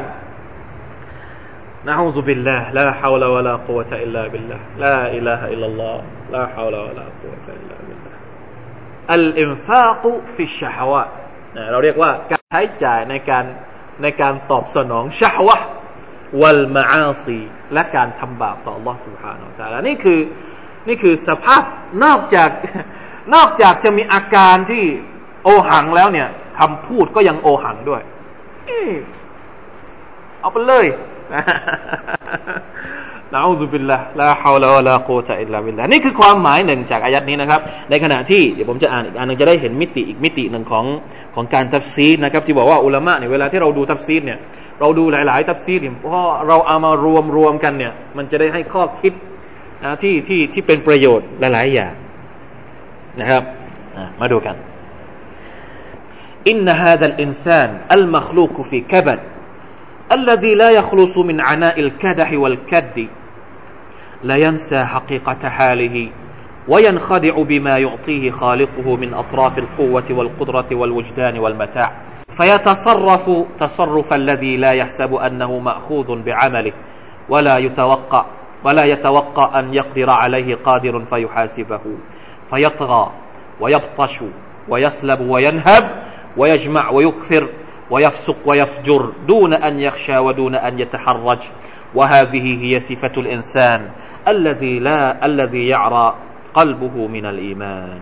นะอัลลอฮฺบิลลาห์ลาฮาวลาวะลากุวะตะอิลลาบิลลาห์ลาอิลาฮะอิลลัลลอฮ์ลาฮาวลาวะลากุวะตะอิลลาบิลลาห์อัลอินฟากุฟิชชะฮวะเราเรียกว่าการใช้จ่ายในการในการตอบสนองชะฮวะวัลมาอาซีและการทำบาปต่อ Allah سبحانه และ تعالى นี่คือ นี่คือสภาพนอกจากนอกจากจะมีอาการที่โอหังแล้วเนี่ยคำพูดก็ยังโอหังด้วยเอาไปเลยนنعوذ بالله لا حول ولا قوة إلا بالله นี่คือความหมายหนึ่งจากอายัดนี้นะครับ ในขณะที่เดี๋ยวผมจะอ่านอีกอันนึงจะได้เห็นมิติอีกมิติหนึ่งของของการตัฟซีรนะครับ ที่บอกว่าอุลามะเนี่ยเวลาที่เราดูตัฟซีรเนี่ยเราดูหลายๆตัฟซีรเนี่ยเพราะเราเอามารวมรวมกันเนี่ย มันจะได้ให้ข้อคิด นะที่ที่ที่เป็นประโยชน์หลาย ๆ อย่างนะครับมาดูกัน إن هذا الإنسان المخلوق في كبد الذي لا يخلص من عناء الكدح والكد لا ينسى حقيقة حاله وينخدع بما يعطيه خالقه من أطراف القوة والقدرة والوجدان والمتاع فيتصرف تصرف الذي لا يحسب أنه مأخوذ بعمله ولا يتوقع ولا يتوقع أن يقدر عليه قادر فيحاسبه فيطغى ويبطش ويسلب وينهب ويجمع ويكثر ويفسق ويفجر دون أن يخشى ودون أن يتحرج وهذه هي صفة الإنسان الذي لا الذي يعرى قلبه من الإيمان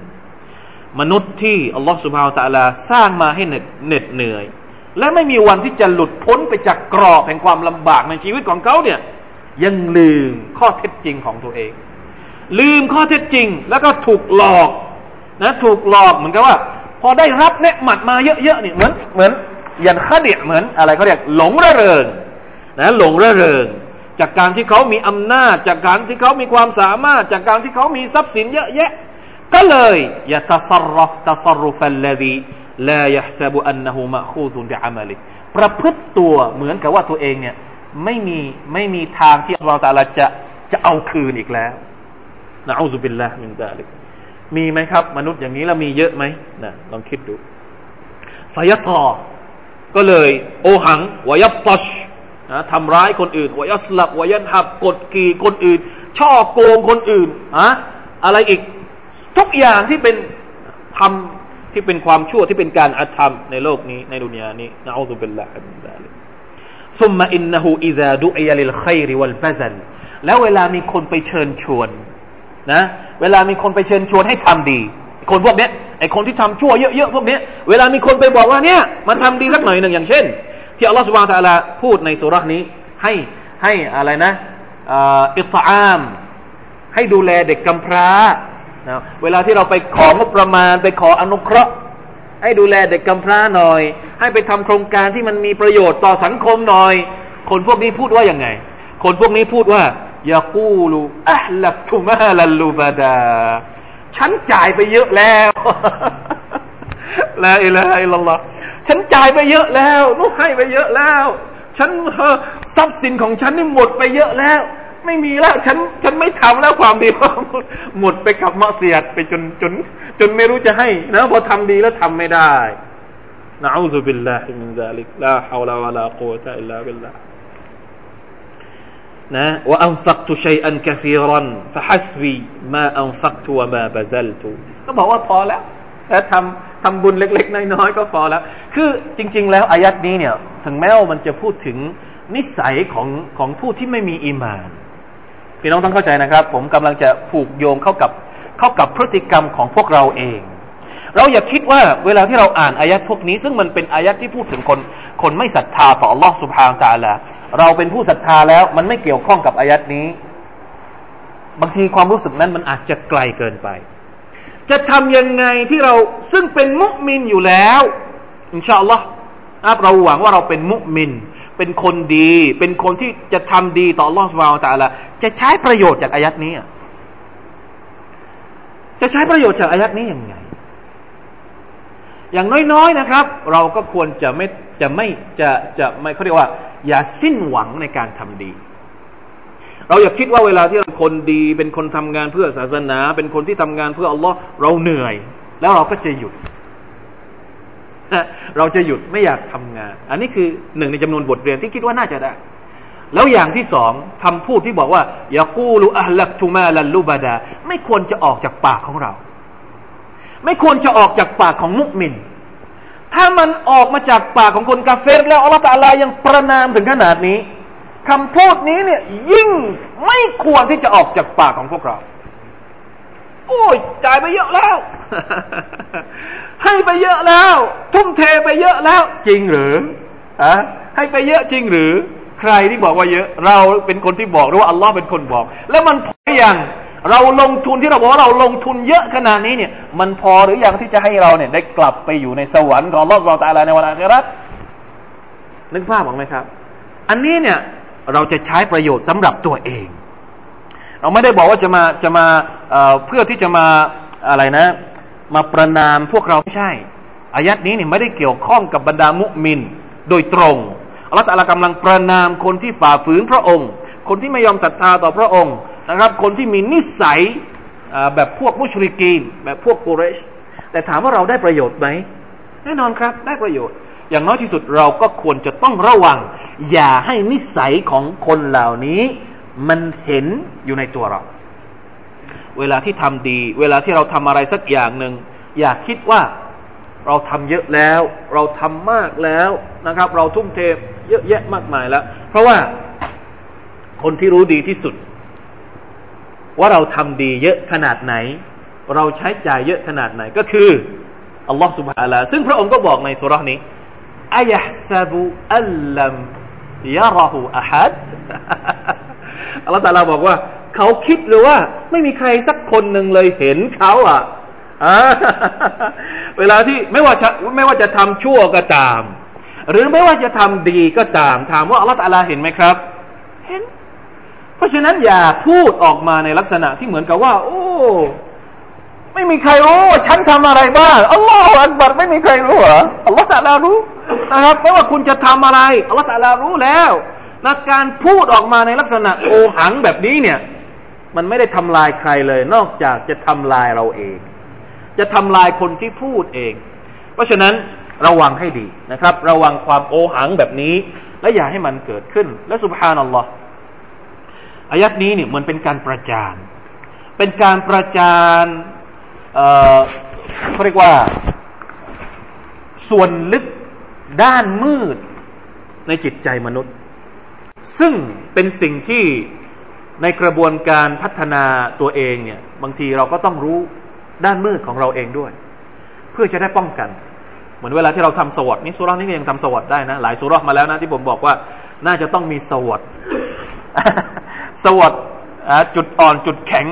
มนุษย์ที่อัลลอฮฺสุบฮาวตะลาสร้างมาให้เหน็ดเหนื่อย และไม่มีวันที่จะหลุดพ้นไปจากกรอบแห่งความลำบากในชีวิตของเขาเนี่ย ยังลืมข้อเท็จจริงของตัวเอง ลืมข้อเท็จจริง แล้วก็ถูกหลอกนะถูกหลอกเหมือนกับว่า พอได้รับเนืหมัดมาเยอะๆนี่เหมือนเหมือนยันคดีเหมือนอะไรเขาเรียกหลงระเริงนะหลงระเริง จากการที่เขามีอำนาจ จากการที่เขามีความสามารถ จากการที่เขามีทรัพย์สินเยอะแยะ ก็เลยยะตัสรฟตัสรุฟัลลดีลายะซับุอันนหูมะคูดุนบิอามัลิประพฤติตัวเหมือนกับว่าตัวเองเนี่ย ไม่มีไม่มีทางที่อัลลอฮฺตาลาจะจะเอาคืนอีกแล้วนะอูซุบิลลาฮ์มินดาลิกมีไหมครับ มนุษย์อย่างนี้แล้วมีเยอะไหมนะลองคิดดูฟายตอก็เลยโอหังวายับตชนะทำร้ายคนอื่นวายัสลับวายันหับกดขี่คนอื่น ช่อโกงคนอื่นอะอะไรอีกทุกอย่างที่เป็นทำที่เป็นความชั่วที่เป็นการอาธรรมในโลกนี้ในดุนยานี้นะอัลลอฮฺเป็นละฮัมดาลิ ซุมมาอินนหูอิซาดุอียลิลขัยริวัลบาซัลแล้วเวลามีคนไปเชิญชวนนะเวลามีคนไปเชิญชวนให้ทำดี คนพวกเนี้ยไอคนที่ทำชั่วเยอะๆพวกเนี้ยเวลามีคนไปบอกว่าเนี่ยมาทำดีสักหน่อยหนึ่งอย่างเช่น ที่อัลลอฮฺสุบานตะลาพูดในสุรานี้ให้ให้อะไรนะอิตอาม ให้ดูแลเด็กกำพร้านะเวลาที่เราไปของบประมาณไปขออนุเคราะห์ ให้ดูแลเด็กกำพร้าหน่อย ให้ไปทำโครงการที่มันมีประโยชน์ต่อสังคมหน่อย คนพวกนี้พูดว่าอย่างไง คนพวกนี้พูดว่ายากูลูอัลลับทุมาลัลูบาดา ฉันจ่ายไปเยอะแล้วลาอิลาอิลลอฮฉันจ่ายไปเยอะแล้วนุให้ไปเยอะแล้ว ฉันทรัพย์สินของฉันนี่หมดไปเยอะแล้ว ไม่มีแล้ว ฉัน ฉันไม่ทำแล้วความดีหมดไปกับมะอฺศิยัตไปจนจน จนไม่รู้จะให้นะพอทำดีแล้วทำไม่ได้نعوذ بالله من ذلك لا حول ولا قوة إلا بالله นะ وأنفقت شيئا كثيرا فحسبي ما أنفقت وما بذلت ก็บอกว่าพอแล้วแล้วทำทำบุญเล็ก ๆ น้อยๆก็พอแล้ว คือจริง ๆ แล้วอายัดนี้เนี่ย ถึงแม้ว่ามันจะพูดถึงนิสัยของของผู้ที่ไม่มีอีมาน พี่น้องต้องเข้าใจนะครับ ผมกำลังจะผูกโยงเข้ากับเข้ากับพฤติกรรมของพวกเราเอง เราอย่าคิดว่าเวลาที่เราอ่านอายัดพวกนี้ ซึ่งมันเป็นอายัดที่พูดถึงคนคนไม่ศรัทธาต่อ Allah s u b h a n a h ะ Taala เราเป็นผู้ศรัทธาแล้วมันไม่เกี่ยวข้องกับอายัดนี้ บางทีความรู้สึกนั้นมันอาจจะไกลเกินไป จะทำยังไงที่เราซึ่งเป็นมุสลิมอยู่แล้ว อินชาอัลลอฮ์เราหวังว่าเราเป็นมุสลิม เป็นคนดี เป็นคนที่จะทำดีต่อลอสวาลตาละจะใช้ประโยชน์จากอายัดนี้จะใช้ประโยชน์จากอายัดนี้ยังไง อย่างน้อยๆนะครับ เราก็ควรจะไม่จะไม่จะจะไม่เขาเรียกว่า อย่าสิ้นหวังในการทำดี เราอย่าคิดว่าเวลาที่เราคนดี เป็นคนทำงานเพื่อศาสนา เป็นคนที่ทำงานเพื่ออัลลอฮ์เราเหนื่อย แล้วเราก็จะหยุด เราจะหยุดไม่อยากทำงาน อันนี้คือหนึ่งในจำนวนบทเรียนที่คิดว่าน่าจะได้ แล้วอย่างที่สองคำพูดที่บอกว่ายากูลูอัลลักทุมาลัลลูบาดา ไม่ควรจะออกจากปากของเรา ไม่ควรจะออกจากปากของมุกมินถ้ามันออกมาจากปากของคนกาเฟรแล้วอัลลอฮฺตาลายังประนามถึงขนาดนี้คำพูดนี้เนี่ยยิ่งไม่ควรที่จะออกจากปากของพวกเรา โอ้ยจ่ายไปเยอะแล้ว ให้ไปเยอะแล้ว ทุ่มเทไปเยอะแล้ว จริงหรืออะให้ไปเยอะจริงหรือ ใครที่บอกว่าเยอะ เราเป็นคนที่บอกหรือว่าอัลลอฮ์เป็นคนบอก แล้วมันพออย่างเราลงทุนที่เราบอกว่าเราลงทุนเยอะขนาดนี้เนี่ย มันพอหรือยังที่จะให้เราเนี่ย ได้กลับไปอยู่ในสวรรค์ของอัลลอฮ์เราตาลาในวันอาครานึกภาพออกไหมครับ อันนี้เนี่ยเราจะใช้ประโยชน์สำหรับตัวเอง เราไม่ได้บอกว่าจะมาจะมาเเพื่อที่จะมาอะไรนะ มาประนามพวกเราไม่ใช่อายัดนี้เนี่ยไม่ได้เกี่ยวข้องกับบรรดามุมิน โดยตรงอัลลอฮฺตะลกำลังประนามคนที่ฝ่าฝืนพระองค์ คนที่ไม่ยอมศรัทธาต่อพระองค์นะครับ คนที่มีนิสัยแบบพวกมุชริกีนแบบพวกกุเรช แต่ถามว่าเราได้ประโยชน์ไหมแน่นอนครับได้ประโยชน์ อย่างน้อยที่สุดเราก็ควรจะต้องระวัง อย่าให้นิสัยของคนเหล่านี้ มันเห็นอยู่ในตัวเรา เวลาที่ทำดี เวลาที่เราทำอะไรสักอย่างหนึ่งอย่าคิดว่าเราทำเยอะแล้ว เราทำมากแล้วนะครับ เราทุ่มเทเยอะแยะมากมายแล้ว เพราะว่าคนที่รู้ดีที่สุด ว่าเราทำดีเยอะขนาดไหน เราใช้จ่ายเยอะขนาดไหนก็คืออัลลอฮฺสุบฮานาซึ่งพระองค์ก็บอกในสุรานี้อายะซาบุอัลลัมยาราหูอาฮัด อัลลอฮฺตาลาบอกว่า เขาคิดหรือว่า ไม่มีใครสักคนหนึ่งเลยเห็นเขาอะเวลาที่ไม่ว่าจะไม่ว่าจะทำชั่วก็ตาม หรือไม่ว่าจะทำดีก็ตาม ถามว่าอัลลอฮฺตาลาเห็นไหมครับ เห็น เพราะฉะนั้นอย่าพูดออกมาในลักษณะที่เหมือนกับว่า โอ้ไม่มีใครรู้ฉันทำอะไรบ้างอัลลอฮฺอักบัรไม่มีใครรู้เหรออัลลอฮฺตะลารู้นะครับ ไม่ว่าคุณจะทำอะไรอัลลอฮฺตะลารู้แล้ว นะการพูดออกมาในลักษณะโอหังแบบนี้เนี่ย มันไม่ได้ทำลายใครเลย นอกจากจะทำลายเราเอง จะทำลายคนที่พูดเอง เพราะฉะนั้นระวังให้ดีนะครับ ระวังความโอหังแบบนี้ และอย่าให้มันเกิดขึ้น และสุบฮานัลลอฮ์อายัดนี้เนี่ยมันเป็นการประจาน เป็นการประจานเอ่อเขาเรียกว่า ส่วนลึกด้านมืดในจิตใจมนุษย์ ซึ่งเป็นสิ่งที่ในกระบวนการพัฒนาตัวเองเนี่ยบางทีเราก็ต้องรู้ด้านมืดของเราเองด้วย เพื่อจะได้ป้องกัน เหมือนเวลาที่เราทำสวดนี่สุรานี้ก็ยังทำสวดได้นะ หลายสุรามาแล้วนะที่ผมบอกว่าน่าจะต้องมีสวดสวดจุดอ่อนจุดแข็ง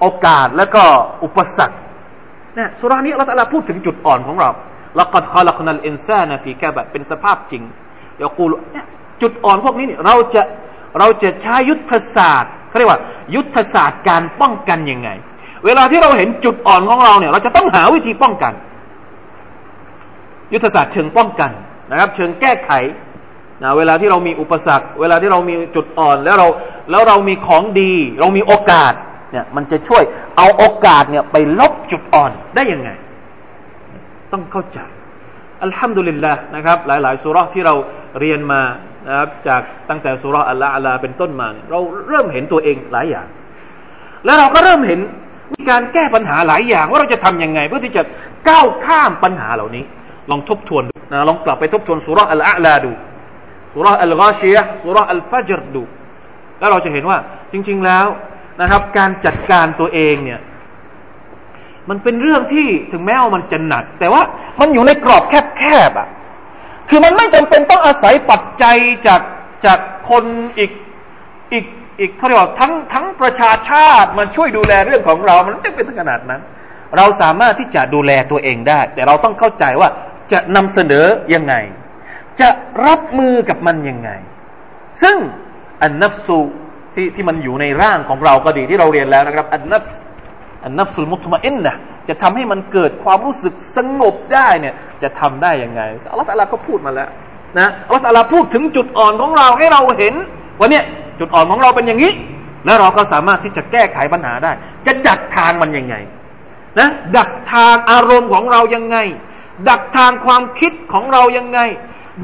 โอกาสแล้วก็อุปสรรคเนี่ยสุรานี้เราต่ละพูดถึงจุดอ่อนของเราละกัดขลักนัลอินซานฟีแคบะเป็นสภาพจริงยากูลเนี่ย จุดอ่อนพวกนี้เนี่ยเราจะเราจะใช้ยุทธศาสตร์เขาเรียกว่า ยุทธศาสตร์การป้องกันยังไง เวลาที่เราเห็นจุดอ่อนของเราเนี่ย เราจะต้องหาวิธีป้องกัน ยุทธศาสตร์เชิงป้องกันนะครับ เชิงแก้ไขนะเวลาที่เรามีอุปสรรค เวลาที่เรามีจุดอ่อนแล้วเราแล้วเรามีของดี เรามีโอกาสเนี่ยมันจะช่วยเอาโอกาสเนี่ยไปลบจุดอ่อนได้ยังไง ต้องเข้าใจ อัลฮัมดุลิลละนะครับหลาย ๆ สุราที่เราเรียนมานะครับจากตั้งแต่สุราอัลลอฮ์อัลลาเป็นต้นมาเราเริ่มเห็นตัวเองหลายอย่าง แล้วเราก็เริ่มเห็นมีการแก้ปัญหาหลายอย่าง ว่าเราจะทํำยังไง เพื่อที่จะก้าวข้ามปัญหาเหล่านี้ ลองทบทวนนะลองกลับไปทบทวนสุราอัลอาลาดูสุราอัลกาชียสุราอัลฟัจรดู แล้วเราจะเห็นว่าจริง ๆแล้วนะครับ การจัดการตัวเองเนี่ย มันเป็นเรื่องที่ถึงแม้ว่ามันจะหนัก แต่ว่ามันอยู่ในกรอบแคบๆอะ คือมันไม่จำเป็นต้องอาศัยปัจจัยจากจากคนอีกอีกอีกเขาเรียกว่าทั้งทั้งประชาชาติมาช่วยดูแลเรื่องของเรา มันไม่จำเป็นถึงขนาดนั้น เราสามารถที่จะดูแลตัวเองได้ แต่เราต้องเข้าใจว่าจะนำเสนอยังไง จะรับมือกับมันยังไง ซึ่งอันนับสูที่ที่มันอยู่ในร่างของเราก็ดีที่เราเรียนแล้วนะครับ อันนับอั นนับสุลมุตมาอินนะจะทำให้มันเกิดความรู้สึกสงบได้เนี่ยจะทำได้ยังไงอัลลอฮฺตะลาก็พูดมาแล้วนะอัลลอฮฺตะลาพูดถึงจุดอ่อนของเราให้เราเห็นว่าเนี่ยจุดอ่อนของเราเป็นอย่างนี้ แล้วเราก็สามารถที่จะแก้ไขปัญหาได้ จะดักทางมันยังไงนะดักทางอารมณ์ของเรายังไง ดักทางความคิดของเรายังไง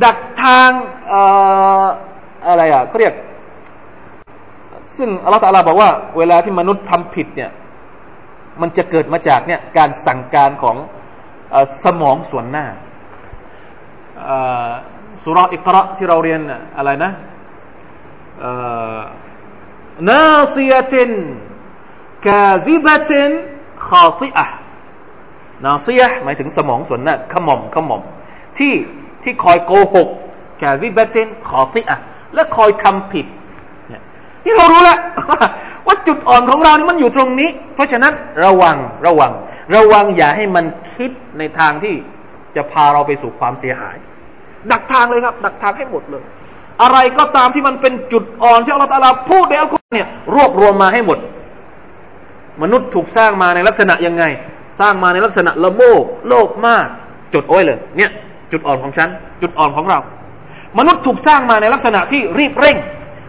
ดักทางอะไรอะเขาเรียก ซึ่งอัลลอฮฺตะลาบอกว่า เวลาที่มนุษย์ทำผิดเนี่ย มันจะเกิดมาจากเนี่ยการสั่งการของอสมองส่วนหน้าสุรอิกระที่เราเรียนอะไรนะนาซียตินกาซิบตินขาติอะนาซียหมายถึงสมองส่วนหน้าขมอมขมอมที่ที่คอยโกหกกาซิบตินขาติอะและคอยทำผิด นี่เรารู้แล้วว่าจุดอ่อนของเรานี่มันอยู่ตรงนี้ เพราะฉะนั้นระวังระวัง ระวังอย่าให้มันคิดในทางที่จะพาเราไปสู่ความเสียหาย ดักทางเลยครับ ดักทางให้หมดเลย อะไรก็ตามที่มันเป็นจุดอ่อนที่อัลลอฮฺพูดในอัลกุรอานเนี่ยรวบรวมมาให้หมด มนุษย์ถูกสร้างมาในลักษณะยังไง สร้างมาในลักษณะละโมบโลภมากจุดโอ้ยเลย เนี่ย จุดอ่อนของฉัน จุดอ่อนของเรา มนุษย์ถูกสร้างมาในลักษณะที่รีบเร่ง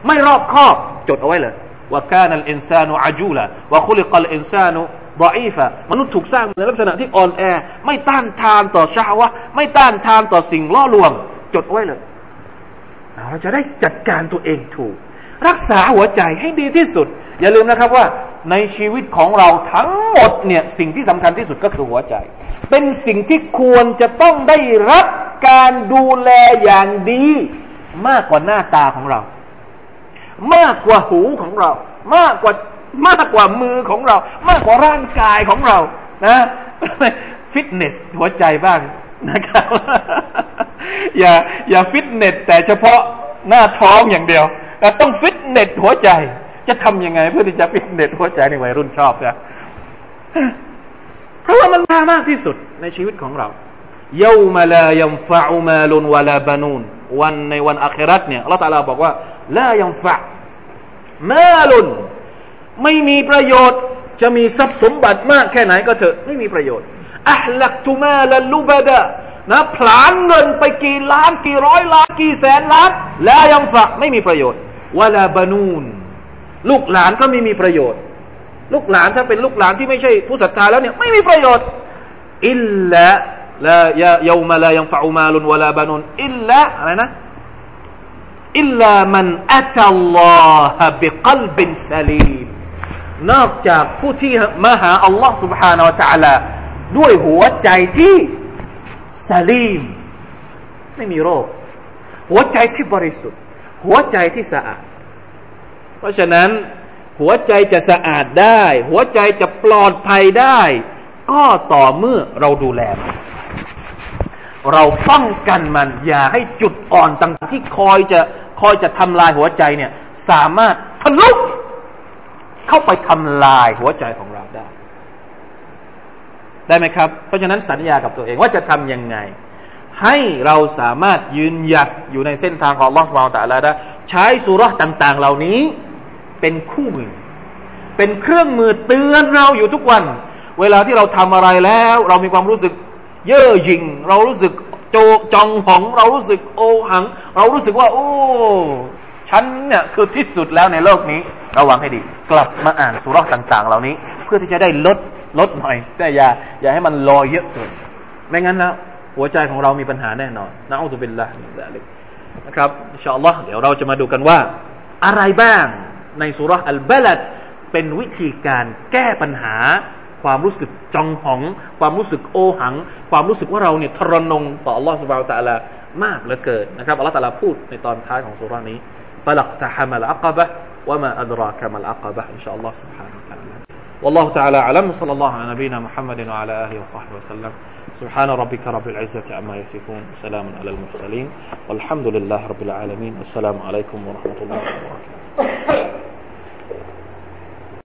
ไม่รอบคอบ จดเอาไว้เลยว่าการนัลอินซานุอาจูละว่าคุลิกัลอินซานุดออีฟะมนุษย์ถูกสร้างในลักษณะที่อ่อนแอ ไม่ต้านทานต่อชาวะไม่ต้านทานต่อสิ่งล่อลวง จดไว้เลยเราจะได้จัดการตัวเองถูก รักษาหัวใจให้ดีที่สุด อย่าลืมนะครับว่าในชีวิตของเราทั้งหมดเนี่ยสิ่งที่สำคัญที่สุดก็คือหัวใจ เป็นสิ่งที่ควรจะต้องได้รับการดูแลอย่างดี มากกว่าหน้าตาของเรา มากกว่าหูของเรา มากกว่ามากกว่ามือของเรา มากกว่าร่างกายของเรานะฟิตเนสหัวใจบ้างนะครับ อย่าอย่าฟิตเนสแต่เฉพาะหน้าท้องอย่างเดียวแต่ต้องฟิตเนสหัวใจ จะทำยังไง เพื่อที่จะฟิตเนสหัวใจในวัยรุ่นชอบนะเพราะว่ามันมามากที่สุดในชีวิตของเราเยามาลายัมฟะอุมาลุนวะลาบานูน วันในวันอัคราตเนี่ยอัลลอฮฺตาลาบอกว่าลายัมฟะมาลุนไม่มีประโยชน์ จะมีทรัพย์สมบัติมากแค่ไหนก็เถอะไม่มีประโยชน์อัลลักตุมาลลูบดะนะผลานเงินไปกี่ล้านกี่ร้อยล้านกี่แสนล้านแล้วยังฝะไม่มีประโยชน์วลาบานูนลูกหลานก็ไม่มีประโยชน์ ลูกหลานถ้าเป็นลูกหลานที่ไม่ใช่ผู้ศรัทธาแล้วเนี่ยไม่มีประโยชน์อิลลา ลายาโยมลายังฟะอุมาลุนวะลาบานุนอิลลาอะไรนะอิลลามันอัตัลลอฮะบิกลบินซาลีมนอกจากผู้ที่มาหาอัลลอฮ์ سبحانه และ تعالى ด้วยหัวใจที่ซาลีมไม่มีโรค หัวใจที่บริสุทธิ์ หัวใจที่สะอาด เพราะฉะนั้น หัวใจจะสะอาดได้ หัวใจจะปลอดภัยได้ ก็ต่อเมื่อเราดูแลมัน เราป้องกันมัน อย่าให้จุดอ่อนต่างที่คอยจะคอยจะทำลายหัวใจเนี่ย สามารถทะลุเข้าไปทำลายหัวใจของเราได้ ได้ไหมครับ เพราะฉะนั้นสัญญากับตัวเองว่าจะทำยังไง ให้เราสามารถยืนหยัดอยู่ในเส้นทางของลอสมาตะลาได้ใช้สุรต่าง ๆ เหล่านี้เป็นคู่มือ เป็นเครื่องมือเตือนเราอยู่ทุกวัน เวลาที่เราทำอะไรแล้ว เรามีความรู้สึก เย่อหยิ่งเรารู้สึกโจจองหอง เรารู้สึกโอหัง เรารู้สึกว่า โอ้ฉันเนี่ยคือที่สุดแล้วในโลกนี้ ระวังให้ดี กลับมาอ่านสุรต่าง ๆ เหล่านี้ เพื่อที่จะได้ลดลดหน่อย แต่อย่า อย่าให้มันลอยเยอะเกินไม่งั้นแล้วหัวใจของเรามีปัญหาแน่นอนนะอัลลอฮฺบิลละนะครับอินชาอัลลอฮ์เดี๋ยวเราจะมาดูกันว่า อะไรบ้างในสุรอัลบาลัดเป็นวิธีการแก้ปัญหา ความรู้สึกจองหอง ความรู้สึกโอหัง ความรู้สึกว่าเราเนี่ยทรนงต่ออัลลอฮฺสุบานตะลามากเหลือเกินนะครับอัลลอฮฺตะลาพูดในตอนท้ายของสุรานี้ فلقتحم العقبة وما أدراك ما العقبة إن شاء الله سبحانه وتعالى والله تعالى أعلم صلى الله على نبينا محمد وعلى آله وصحبه وسلم سبحان ربك رب العزة عما يصفون سلام على المرسلين والحمد لله رب العالمين والسلام عليكم ورحمة الله وبركاته